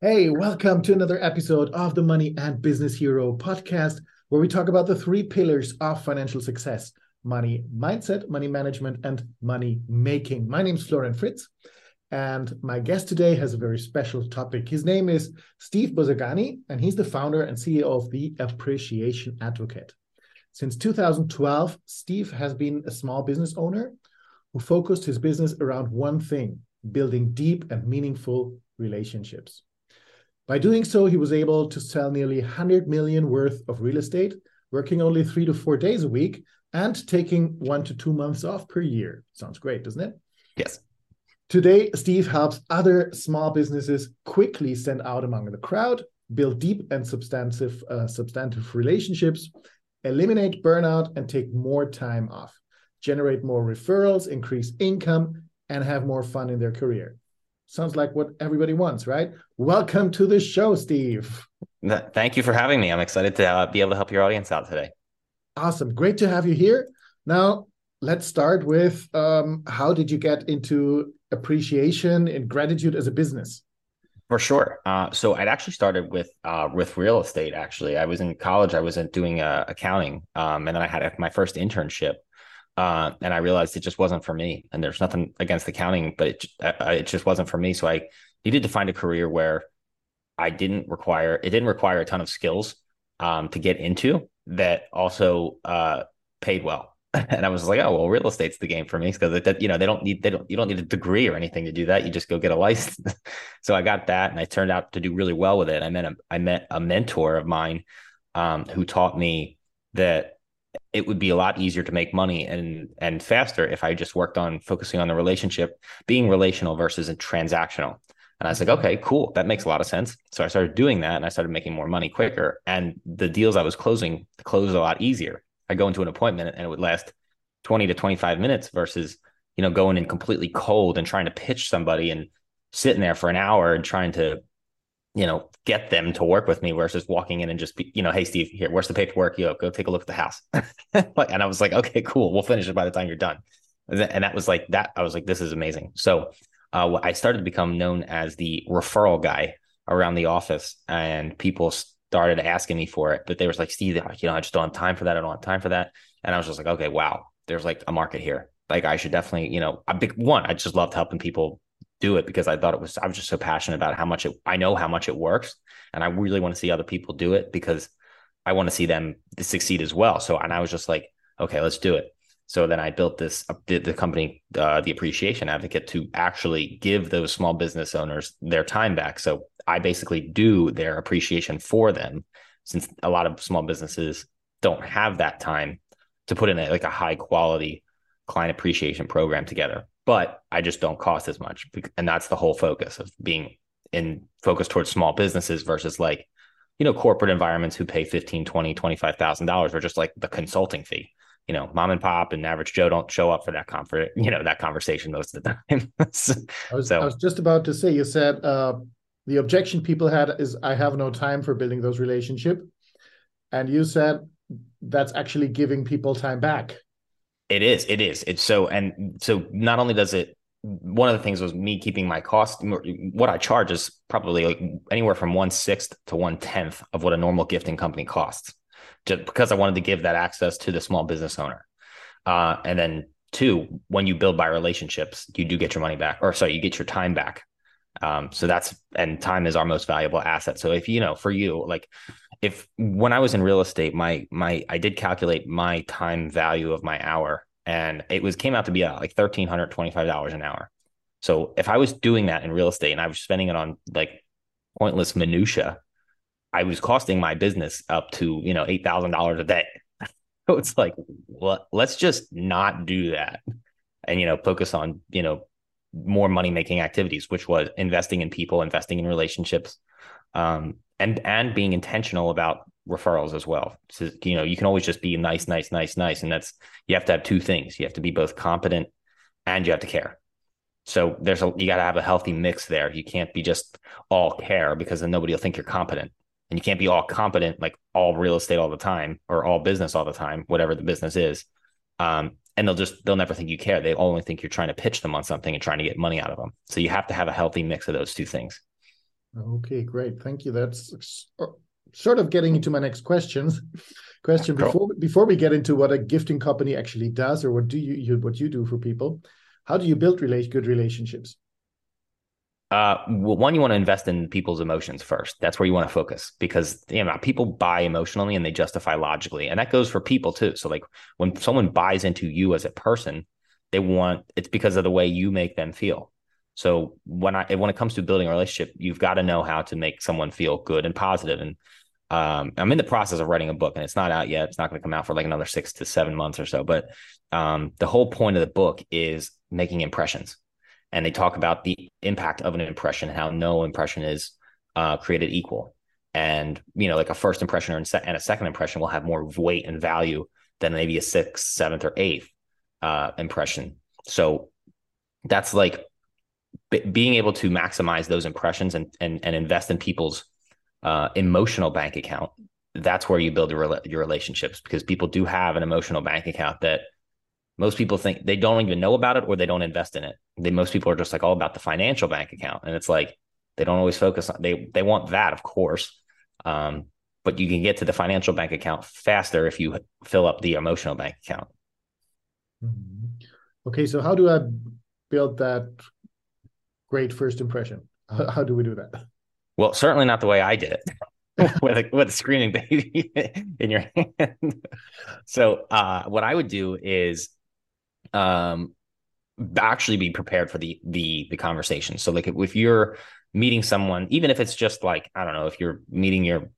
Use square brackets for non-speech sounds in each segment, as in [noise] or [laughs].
Hey, welcome to another episode of the Money and Business Hero podcast, where we talk about the three pillars of financial success money mindset, money management, and money making. My name is Florian Fritz, and my guest today has a very special topic. His name is Steve Buzogany, and he's the founder and CEO of the Appreciation Advocate. Since 2012, Steve has been a small business owner who focused his business around one thing building deep and meaningful relationships. By doing so, he was able to sell nearly 100 million worth of real estate, working only three to four days a week and taking one to two months off per year. Sounds great, doesn't it? Yes. Today, Steve helps other small businesses quickly stand out among the crowd, build deep and substantive, uh, substantive relationships, eliminate burnout, and take more time off, generate more referrals, increase income, and have more fun in their career sounds like what everybody wants, right? Welcome to the show, Steve. Thank you for having me. I'm excited to uh, be able to help your audience out today. Awesome. Great to have you here. Now, let's start with um, how did you get into appreciation and gratitude as a business? For sure. Uh, so I'd actually started with uh, with real estate. Actually, I was in college. I was doing uh, accounting, um, and then I had my first internship uh, and I realized it just wasn't for me. And there's nothing against accounting, but it uh, uh, it just wasn't for me. So I needed to find a career where I didn't require it didn't require a ton of skills um, to get into that also uh, paid well. [laughs] and I was like, oh well, real estate's the game for me because you know they don't need they don't you don't need a degree or anything to do that. You just go get a license. [laughs] so I got that, and I turned out to do really well with it. I met a I met a mentor of mine um, who taught me that it would be a lot easier to make money and and faster if I just worked on focusing on the relationship, being relational versus transactional. And I was like, okay, cool. That makes a lot of sense. So I started doing that and I started making more money quicker. And the deals I was closing closed a lot easier. I go into an appointment and it would last 20 to 25 minutes versus, you know, going in completely cold and trying to pitch somebody and sitting there for an hour and trying to you know, get them to work with me versus walking in and just be, you know, hey Steve, here, where's the paperwork? You go take a look at the house. [laughs] and I was like, okay, cool. We'll finish it by the time you're done. And that was like that. I was like, this is amazing. So uh, I started to become known as the referral guy around the office, and people started asking me for it. But they was like, Steve, you know, I just don't have time for that. I don't have time for that. And I was just like, okay, wow, there's like a market here. Like I should definitely, you know, a big one. I just loved helping people do it because I thought it was I was just so passionate about how much it I know how much it works and I really want to see other people do it because I want to see them succeed as well. So and I was just like, okay, let's do it. So then I built this uh, the, company uh, the appreciation advocate to actually give those small business owners their time back. So I basically do their appreciation for them since a lot of small businesses don't have that time to put in a, like a high quality client appreciation program together but I just don't cost as much. And that's the whole focus of being in focus towards small businesses versus like, you know, corporate environments who pay 15, 20, $25,000 or just like the consulting fee. You know, mom and pop and average Joe don't show up for that confer- you know, that conversation most of the time. [laughs] so, I, was, I was just about to say, you said uh, the objection people had is I have no time for building those relationships. And you said that's actually giving people time back. It is. It is. It's so, and so not only does it, one of the things was me keeping my cost. What I charge is probably like anywhere from one sixth to one tenth of what a normal gifting company costs, just because I wanted to give that access to the small business owner. Uh, and then two, when you build by relationships, you do get your money back, or sorry, you get your time back. Um, so that's and time is our most valuable asset. So if you know, for you, like if when I was in real estate, my my I did calculate my time value of my hour, and it was came out to be uh, like thirteen hundred twenty five dollars an hour. So if I was doing that in real estate and I was spending it on like pointless minutia, I was costing my business up to you know eight thousand dollars a day. [laughs] so it's like, well, let's just not do that, and you know focus on you know more money making activities, which was investing in people, investing in relationships, um, and and being intentional about referrals as well. So you know, you can always just be nice, nice, nice, nice, and that's you have to have two things. You have to be both competent and you have to care. So there's a you got to have a healthy mix there. You can't be just all care because then nobody will think you're competent. And you can't be all competent like all real estate all the time or all business all the time, whatever the business is. Um, and they'll just they'll never think you care. They only think you're trying to pitch them on something and trying to get money out of them. So you have to have a healthy mix of those two things. Okay, great. Thank you. That's uh, sort of getting into my next questions. [laughs] Question cool. before before we get into what a gifting company actually does or what do you, you what you do for people, how do you build relate good relationships? Uh, one, you want to invest in people's emotions first. That's where you want to focus because you know people buy emotionally and they justify logically, and that goes for people too. So, like when someone buys into you as a person, they want it's because of the way you make them feel. So when I when it comes to building a relationship, you've got to know how to make someone feel good and positive. And um, I'm in the process of writing a book, and it's not out yet. It's not going to come out for like another six to seven months or so. But um, the whole point of the book is making impressions, and they talk about the impact of an impression, how no impression is uh, created equal. And you know, like a first impression or and a second impression will have more weight and value than maybe a sixth, seventh, or eighth uh, impression. So that's like b- being able to maximize those impressions and and, and invest in people's uh, emotional bank account. That's where you build your your relationships because people do have an emotional bank account that most people think they don't even know about it or they don't invest in it. They most people are just like all about the financial bank account, and it's like they don't always focus on they they want that, of course, um, but you can get to the financial bank account faster if you fill up the emotional bank account. Mm-hmm. Okay, so how do I build that great first impression? [laughs] How do we do that? Well, certainly not the way I did it. [laughs] [laughs] with a with a screaming baby in your hand. so uh, what I would do is um actually be prepared for the the the conversation. So like if you're meeting someone, even if it's just like, I don't know, if you're meeting your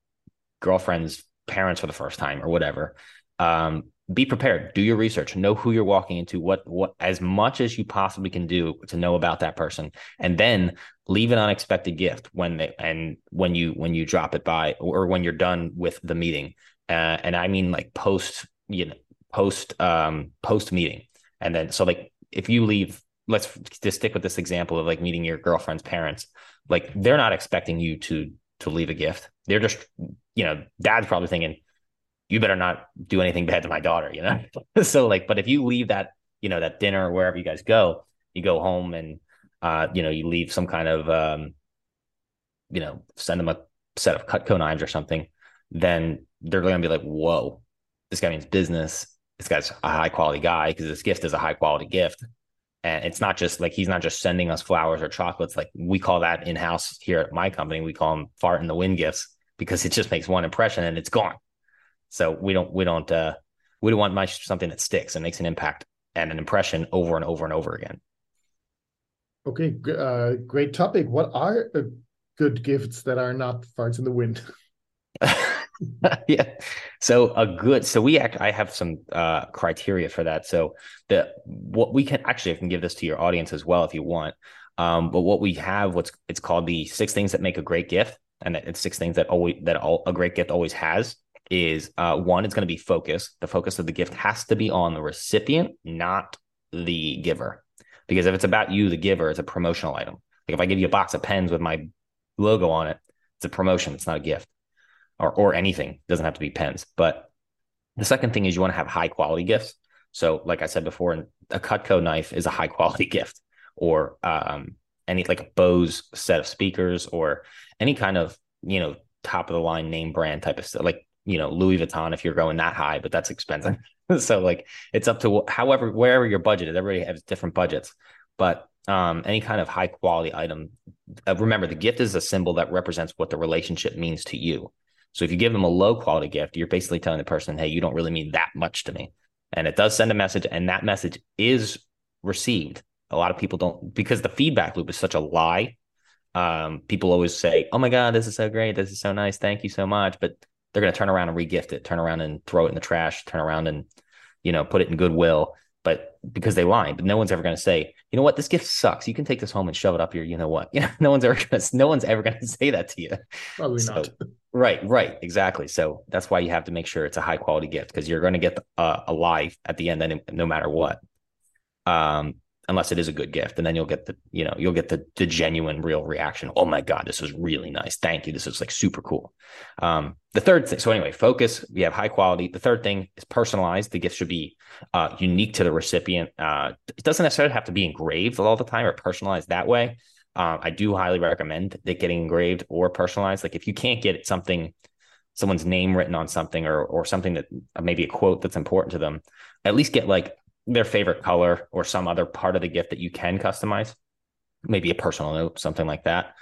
girlfriend's parents for the first time or whatever, um, be prepared. Do your research. Know who you're walking into what what as much as you possibly can do to know about that person and then leave an unexpected gift when they and when you when you drop it by or when you're done with the meeting. Uh, and i mean like post you know post um post meeting and then so like if you leave let's just stick with this example of like meeting your girlfriend's parents like they're not expecting you to to leave a gift they're just you know dad's probably thinking you better not do anything bad to my daughter, you know? [laughs] so like, but if you leave that, you know, that dinner or wherever you guys go, you go home and, uh, you know, you leave some kind of, um, you know, send them a set of Cutco knives or something, then they're going to be like, whoa, this guy means business. This guy's a high quality guy because this gift is a high quality gift. And it's not just like he's not just sending us flowers or chocolates. Like we call that in house here at my company, we call them fart in the wind gifts because it just makes one impression and it's gone. So we don't we don't uh, we don't want much something that sticks and makes an impact and an impression over and over and over again. Okay, uh, great topic. What are uh, good gifts that are not farts in the wind? [laughs] [laughs] yeah. So a good so we act I have some uh criteria for that. So the what we can actually I can give this to your audience as well if you want. Um, but what we have what's it's called the six things that make a great gift and it's six things that always that all a great gift always has is uh, one, it's going to be focus. The focus of the gift has to be on the recipient, not the giver. Because if it's about you, the giver, it's a promotional item. Like if I give you a box of pens with my logo on it, it's a promotion. It's not a gift or, or anything. It doesn't have to be pens. But the second thing is you want to have high quality gifts. So, like I said before, a Cutco knife is a high quality [laughs] gift, or um, any like a Bose set of speakers, or any kind of you know top of the line name brand type of stuff. Like you know Louis Vuitton if you're going that high, but that's expensive. [laughs] so like it's up to however wherever your budget is. Everybody has different budgets, but um, any kind of high quality item. Uh, remember, the gift is a symbol that represents what the relationship means to you. So if you give them a low quality gift, you're basically telling the person, "Hey, you don't really mean that much to me," and it does send a message, and that message is received. A lot of people don't because the feedback loop is such a lie. Um, people always say, "Oh my God, this is so great! This is so nice! Thank you so much," but they're going to turn around and regift it, turn around and throw it in the trash, turn around and, you know, put it in goodwill. But because they lied, but no one's ever going to say, you know what, this gift sucks. You can take this home and shove it up your, you know what? You [laughs] know, no one's ever going to, no one's ever going [laughs] to say that to you. Probably so, not. Right, right, exactly. So that's why you have to make sure it's a high quality gift because you're going to get uh, a life at the end, no matter what. Um, unless it is a good gift and then you'll get the you know you'll get the the genuine real reaction oh my god this is really nice thank you this is like super cool um the third thing so anyway focus we have high quality the third thing is personalized the gift should be uh unique to the recipient uh it doesn't necessarily have to be engraved all the time or personalized that way uh, I do highly recommend that getting engraved or personalized. Like if you can't get something, someone's name written on something or or something that uh, maybe a quote that's important to them, at least get like their favorite color or some other part of the gift that you can customize, maybe a personal note, something like that.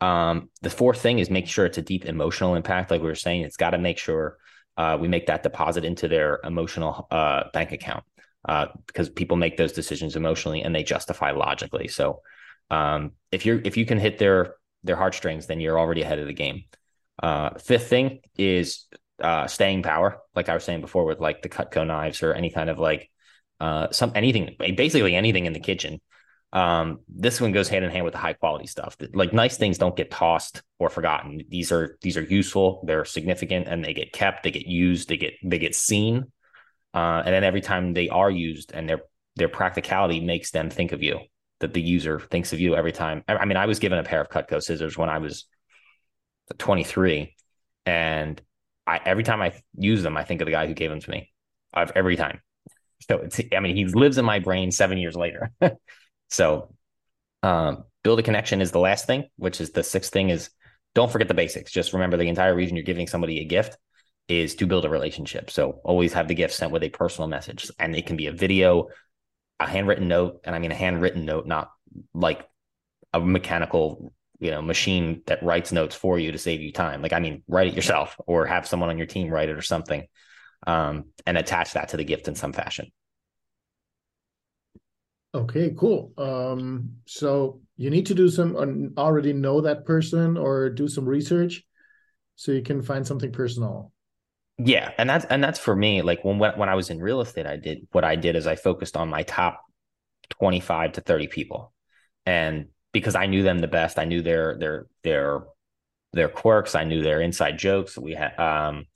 Um, the fourth thing is make sure it's a deep emotional impact. Like we were saying, it's got to make sure uh, we make that deposit into their emotional uh, bank account uh, because people make those decisions emotionally and they justify logically. So um, if you're if you can hit their their heartstrings, then you're already ahead of the game. Uh, fifth thing is uh, staying power, like I was saying before, with like the Cutco knives or any kind of like uh, some anything, basically anything in the kitchen. Um, this one goes hand in hand with the high quality stuff. Like nice things don't get tossed or forgotten. These are these are useful, they're significant, and they get kept, they get used, they get they get seen. Uh, and then every time they are used and their their practicality makes them think of you, that the user thinks of you every time. I mean, I was given a pair of Cutco scissors when I was 23, and I every time I use them, I think of the guy who gave them to me. Every time. So it's I mean, he lives in my brain seven years later. [laughs] So, um, build a connection is the last thing, which is the sixth thing is don't forget the basics. Just remember the entire reason you're giving somebody a gift is to build a relationship. So always have the gift sent with a personal message, and it can be a video, a handwritten note, and I mean a handwritten note, not like a mechanical you know machine that writes notes for you to save you time like i mean write it yourself or have someone on your team write it or something um, and attach that to the gift in some fashion Okay, cool. Um, so you need to do some already know that person or do some research so you can find something personal. Yeah, and that's and that's for me. Like when when I was in real estate, I did what I did is I focused on my top twenty five to thirty people, and because I knew them the best, I knew their their their their quirks, I knew their inside jokes. We had um,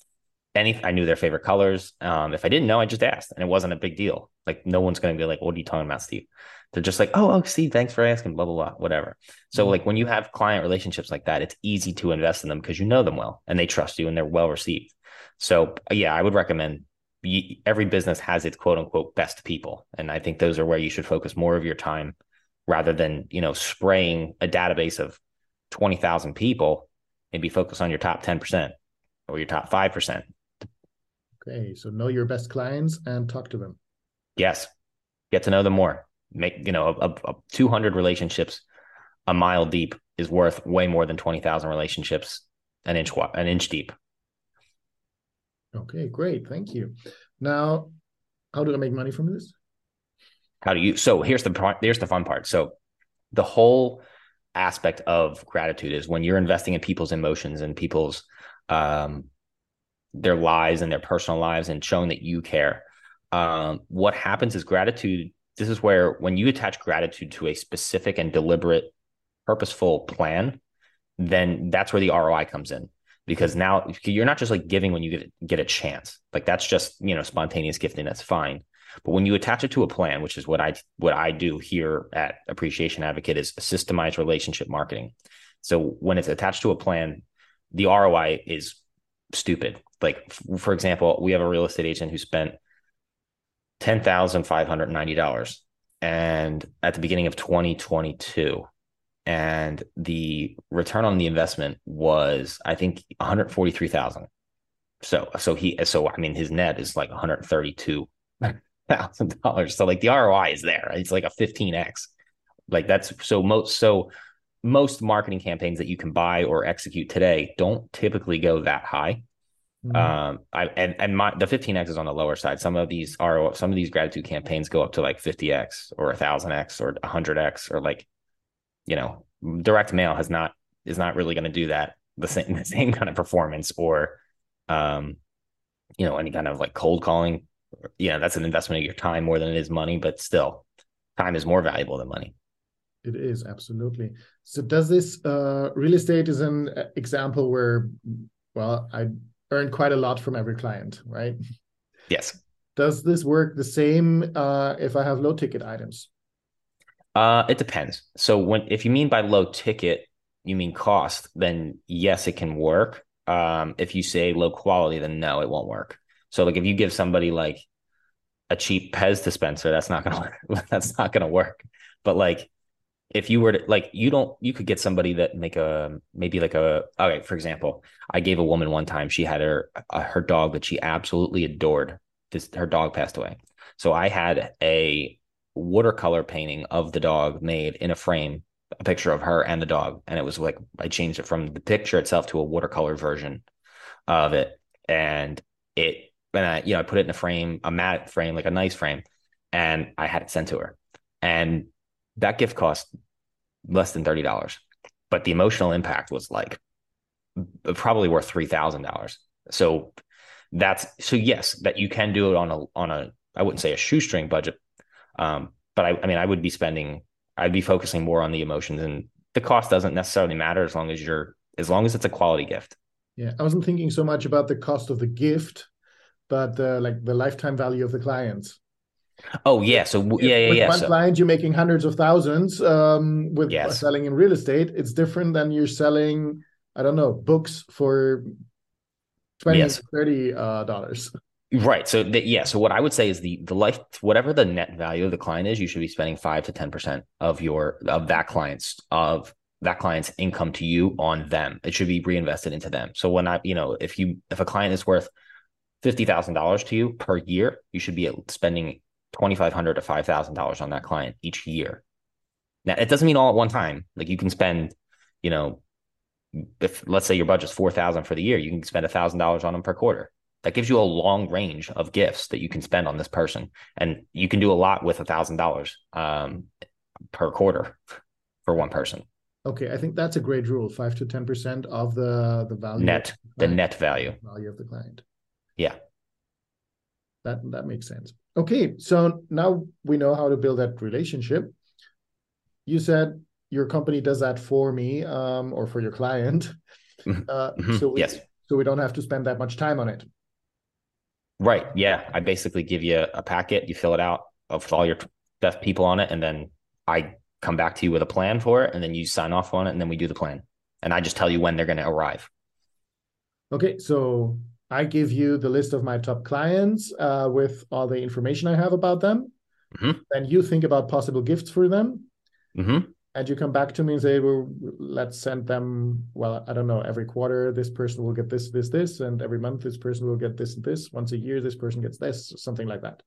any I knew their favorite colors. Um, if I didn't know, I just asked, and it wasn't a big deal. Like no one's going to be like, "What are you talking about, Steve?" They're just like, "Oh, oh, Steve, thanks for asking." Blah blah blah, whatever. So mm-hmm. like when you have client relationships like that, it's easy to invest in them because you know them well and they trust you and they're well received. So yeah, I would recommend. Every business has its quote unquote best people, and I think those are where you should focus more of your time, rather than you know spraying a database of twenty thousand people. Maybe focus on your top ten percent or your top five percent Okay, so know your best clients and talk to them. Yes, get to know them more. Make you know a, a, 200 relationships a mile deep is worth way more than 20,000 relationships an inch an inch deep. Okay, great. Thank you. Now, how do I make money from this? How do you? So here's the part. Here's the fun part. So the whole aspect of gratitude is when you're investing in people's emotions and people's um, their lives and their personal lives and showing that you care. Um, what happens is gratitude. This is where when you attach gratitude to a specific and deliberate, purposeful plan, then that's where the ROI comes in. Because now you're not just like giving when you get get a chance. Like that's just you know spontaneous gifting. That's fine. But when you attach it to a plan, which is what I what I do here at Appreciation Advocate, is systemized relationship marketing. So when it's attached to a plan, the ROI is stupid. Like for example, we have a real estate agent who spent ten thousand five hundred ninety dollars, and at the beginning of 2022, and the return on the investment was I think one hundred forty three thousand. So so he so I mean his net is like one hundred thirty two thousand dollars. So like the ROI is there. It's like a fifteen x. Like that's so most so most marketing campaigns that you can buy or execute today don't typically go that high. Mm-hmm. Um, I and and my the 15x is on the lower side. Some of these are some of these gratitude campaigns go up to like 50x or a thousand x or 100x or like, you know, direct mail has not is not really going to do that the [laughs] same the same kind of performance or, um, you know, any kind of like cold calling. Yeah, that's an investment of your time more than it is money, but still, time is more valuable than money. It is absolutely. So does this uh, real estate is an example where, well, I earn quite a lot from every client, right? Yes. Does this work the same uh, if I have low ticket items? Uh, it depends. So when if you mean by low ticket, you mean cost, then yes, it can work. Um, if you say low quality, then no, it won't work. So like if you give somebody like a cheap Pez dispenser, that's not gonna [laughs] work. that's not gonna work. But like if you were to like you don't you could get somebody that make a maybe like a okay for example i gave a woman one time she had her uh, her dog that she absolutely adored this her dog passed away so i had a watercolor painting of the dog made in a frame a picture of her and the dog. And it was like i changed it from the picture itself to a watercolor version of it. And it and i you know i put it in a frame a matte frame like a nice frame and i had it sent to her. And that gift cost less than $30 but the emotional impact was like uh, probably worth $3000 so that's so yes that you can do it on a on a i wouldn't say a shoestring budget um, but I, I mean i would be spending i'd be focusing more on the emotions and the cost doesn't necessarily matter as long as you're as long as it's a quality gift yeah i wasn't thinking so much about the cost of the gift but uh, like the lifetime value of the clients Oh yeah, so yeah, yeah, with yeah. One so, client, you're making hundreds of thousands. Um, with Yes. selling in real estate, it's different than you're selling. I don't know books for 20 Yes. 30 uh, dollars. Right. So the, yeah. So what I would say is the the life whatever the net value of the client is, you should be spending five to ten percent of your of that client's of that client's income to you on them. It should be reinvested into them. So when I you know if you if a client is worth fifty thousand dollars to you per year, you should be spending twenty five hundred to five thousand dollars on that client each year. Now it doesn't mean all at one time. Like you can spend, you know, if let's say your budget's four thousand for the year, you can spend a thousand dollars on them per quarter. That gives you a long range of gifts that you can spend on this person, and you can do a lot with a thousand dollars um, per quarter for one person. Okay, I think that's a great rule. Five to ten percent of the the value Net, of the net value. value of the client. Yeah. That that makes sense. Okay, so now we know how to build that relationship. You said your company does that for me, um, or for your client. Mhm. Uh, Mhm, So we, yes. so we don't have to spend that much time on it. Right. Yeah. I basically give you a packet, you fill it out of all your best people on it, and then I come back to you with a plan for it, and then you sign off on it, and then we do the plan. And I just tell you when they're going to arrive. Okay, so I give you the list of my top clients uh, with all the information I have about them. Mhm. Then you think about possible gifts for them, hmm and you come back to me and say, "Well, let's send them. Well, I don't know. Every quarter, this person will get this, this, this, and every month, this person will get this and this. Once a year, this person gets this, something like that."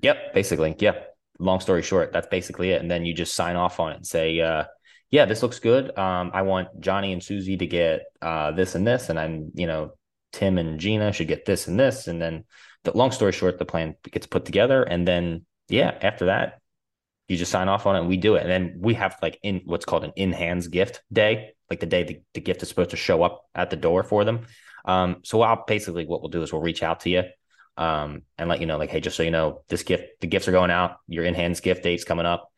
Yep. Basically. Yeah. Long story short, that's basically it. And then you just sign off on it and say, uh, yeah, this looks good. Um, I want Johnny and Susie to get uh, this and this, and I'm, you know, Tim and Gina should get this and this, and then the long story short, the plan gets put together, and then yeah, after that, you just sign off on it, and we do it, and then we have like in what's called an in hands gift day, like the day the, the gift is supposed to show up at the door for them. Um, so I'll basically what we'll do is we'll reach out to you um, and let you know, like, hey, just so you know, this gift, the gifts are going out. Your in hands gift date's coming up.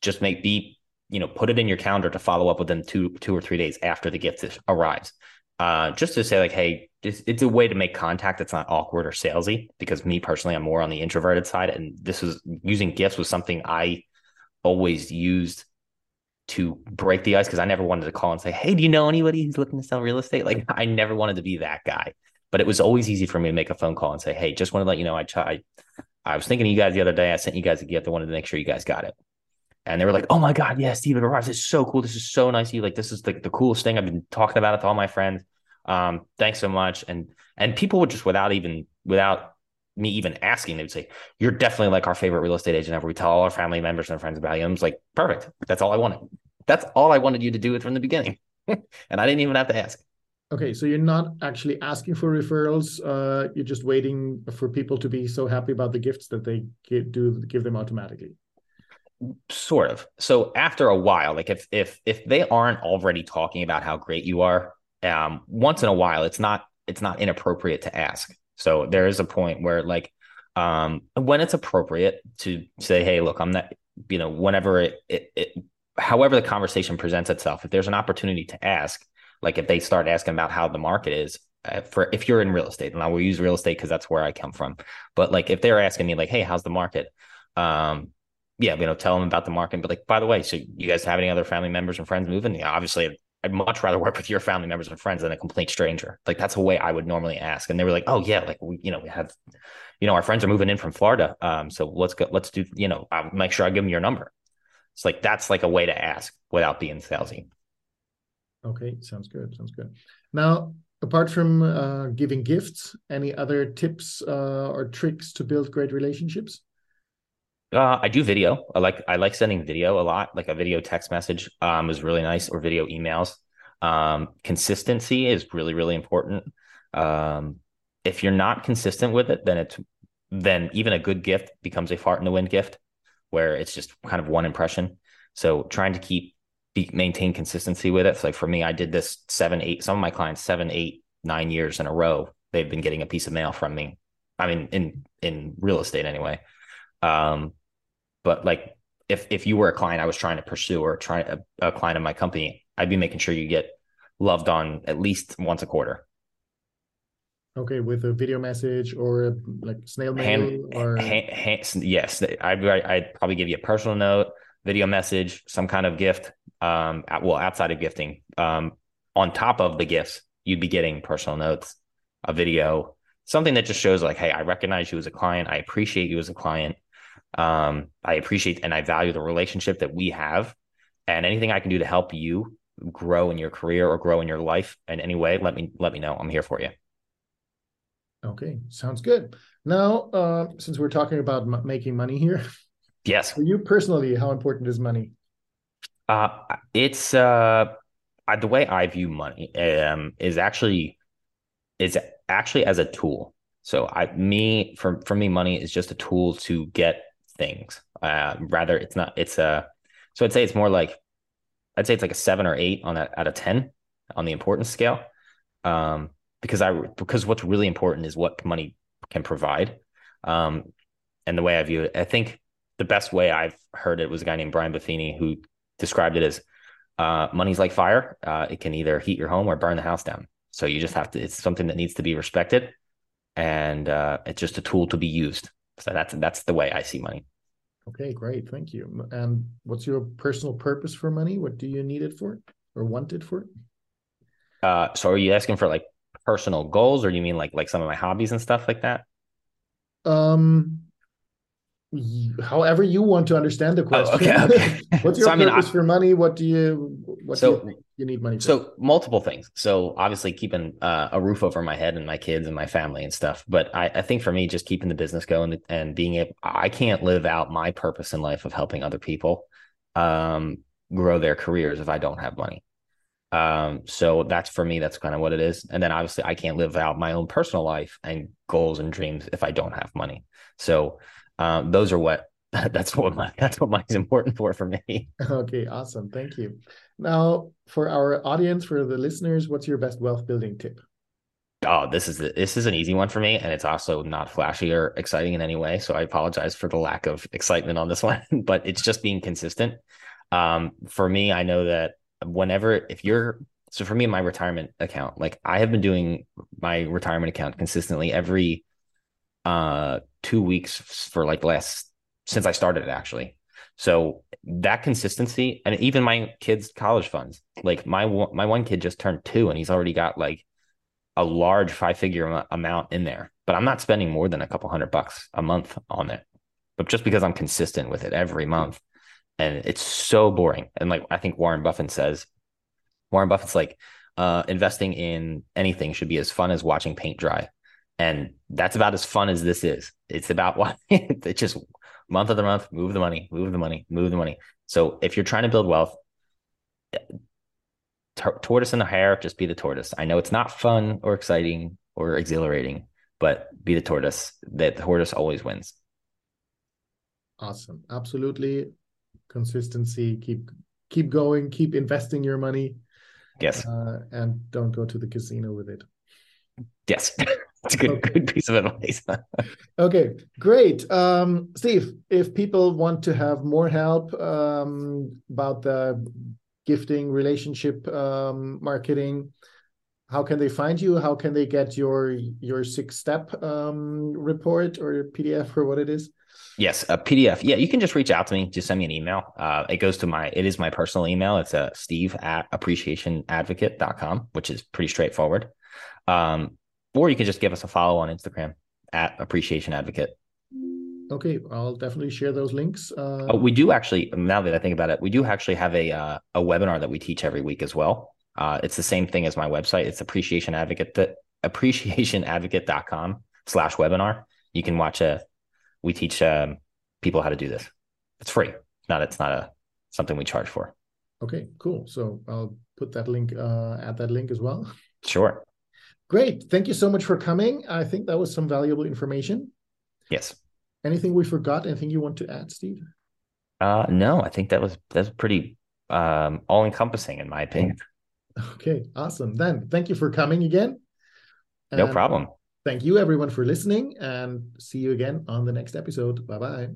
Just make be, you know, put it in your calendar to follow up within two, two or three days after the gift arrives. Uh, just to say, like, hey, it's, it's a way to make contact that's not awkward or salesy. Because me personally, I'm more on the introverted side, and this was using gifts was something I always used to break the ice because I never wanted to call and say, "Hey, do you know anybody who's looking to sell real estate?" Like, I never wanted to be that guy but it was always easy for me to make a phone call and say, "Hey, just want to let you know I tried. I was thinking of you guys the other day. I sent you guys a gift. I wanted to make sure you guys got it." And they were like, "Oh my god, yeah, Steven arrives. It's so cool. This is so nice you. Like, this is the, the coolest thing. I've been talking about it to all my friends. Um, thanks so much." And and people would just without even without me even asking, they would say, "You're definitely like our favorite real estate agent ever. We tell all our family members and friends about you." And I was like, "Perfect. That's all I wanted. That's all I wanted you to do it from the beginning." [laughs] and I didn't even have to ask. Okay, so you're not actually asking for referrals. Uh, you're just waiting for people to be so happy about the gifts that they do give them automatically. Sort of. So after a while like if if if they aren't already talking about how great you are um once in a while it's not it's not inappropriate to ask. So there is a point where like um when it's appropriate to say hey look i'm not you know whenever it, it, it however the conversation presents itself if there's an opportunity to ask like if they start asking about how the market is uh, for if you're in real estate and i will use real estate because that's where i come from but like if they're asking me like hey how's the market? Um yeah, you know, tell them about the market. But like, by the way, so you guys have any other family members and friends moving? Yeah, obviously, I'd much rather work with your family members and friends than a complete stranger. Like that's a way I would normally ask. And they were like, oh yeah, like we, you know, we have, you know, our friends are moving in from Florida. Um, so let's go, let's do, you know, I'll make sure I give them your number. It's like that's like a way to ask without being salesy. Okay, sounds good. Sounds good. Now, apart from uh, giving gifts, any other tips uh, or tricks to build great relationships? Uh, I do video. I like I like sending video a lot. Like a video text message um, is really nice, or video emails. Um, consistency is really really important. Um, if you're not consistent with it, then it's then even a good gift becomes a fart in the wind gift, where it's just kind of one impression. So trying to keep be, maintain consistency with it. So like for me, I did this seven, eight. Some of my clients seven, eight, nine years in a row. They've been getting a piece of mail from me. I mean, in in real estate anyway. Um, but like if if you were a client I was trying to pursue or trying a, a client of my company, I'd be making sure you get loved on at least once a quarter. Okay, with a video message or like snail mail hand, or hand, hand, yes, I'd I'd probably give you a personal note, video message, some kind of gift. Um, well, outside of gifting, um, on top of the gifts, you'd be getting personal notes, a video, something that just shows like, hey, I recognize you as a client, I appreciate you as a client, um, I appreciate and I value the relationship that we have. And anything I can do to help you grow in your career or grow in your life in any way, let me let me know. I'm here for you. Okay, sounds good. Now, uh, since we're talking about m- making money here, yes, for you personally, how important is money? Uh, it's uh, the way I view money um, is actually is actually as a tool. So I me for for me, money is just a tool to get things. Uh, rather, it's not. It's a. So I'd say it's more like, I'd say it's like a seven or eight on that out of ten on the importance scale. Um, because I because what's really important is what money can provide. Um, and the way I view it, I think the best way I've heard it was a guy named Brian Buffini who described it as uh, money's like fire. Uh, it can either heat your home or burn the house down. So you just have to. It's something that needs to be respected, and uh, it's just a tool to be used. So that's that's the way I see money. Okay, great, thank you. And what's your personal purpose for money? What do you need it for, or want it for? Uh, so are you asking for like personal goals, or you mean like like some of my hobbies and stuff like that? Um, however you want to understand the question. Oh, okay, okay. [laughs] What's your so, purpose I mean, I, for money? What do you what so, do you, you, need money? So multiple things. So obviously keeping uh, a roof over my head and my kids and my family and stuff. But I, I think for me, just keeping the business going and being able, I can't live out my purpose in life of helping other people um, grow their careers if I don't have money. Um, so that's for me, that's kind of what it is. And then obviously I can't live out my own personal life and goals and dreams if I don't have money. So um, those are what [laughs] that's what my [laughs] that's what money's important for for me. Okay, awesome. Thank you. Now, for our audience, for the listeners, what's your best wealth building tip? Oh, this is the, this is an easy one for me, and it's also not flashy or exciting in any way. So I apologize for the lack of excitement on this [laughs] one, but it's just being consistent. Um, for me, I know that whenever if you're so for me, my retirement account, like I have been doing my retirement account consistently every uh two weeks for like last since I started it actually. So that consistency, and even my kids' college funds, like my my one kid just turned two, and he's already got like a large five figure amount in there. But I'm not spending more than a couple hundred bucks a month on it. But just because I'm consistent with it every month, and it's so boring. And like I think Warren Buffett says, Warren Buffett's like, uh, investing in anything should be as fun as watching paint dry. And that's about as fun as this is. It's about [laughs] what it just month of the month, move the money, move the money, move the money. So if you're trying to build wealth, tortoise in the hare, just be the tortoise. I know it's not fun or exciting or exhilarating, but be the tortoise. That the tortoise always wins. Awesome. Absolutely. Consistency. Keep keep going. Keep investing your money. Yes. Uh, and don't go to the casino with it. Yes. [laughs] It's a good, okay. good piece of advice. [laughs] okay, great. Um, Steve, if people want to have more help um, about the gifting, relationship um, marketing, how can they find you? How can they get your your six step um, report or PDF or what it is? Yes, a PDF. Yeah, you can just reach out to me. Just send me an email. Uh, it goes to my, it is my personal email. It's a uh, steve at appreciationadvocate.com, which is pretty straightforward. Um, or you can just give us a follow on Instagram at appreciation advocate. Okay, I'll definitely share those links. Uh, oh, we do actually. Now that I think about it, we do actually have a uh, a webinar that we teach every week as well. Uh, it's the same thing as my website. It's appreciation advocate that [laughs] appreciationadvocate.com slash webinar. You can watch a. We teach um, people how to do this. It's free. Not. It's not a something we charge for. Okay, cool. So I'll put that link. Uh, add that link as well. Sure. Great. Thank you so much for coming. I think that was some valuable information. Yes. Anything we forgot? Anything you want to add, Steve? Uh, no, I think that was that's pretty um, all encompassing in my opinion. Okay, awesome. Then thank you for coming again. No problem. Thank you everyone for listening and see you again on the next episode. Bye bye.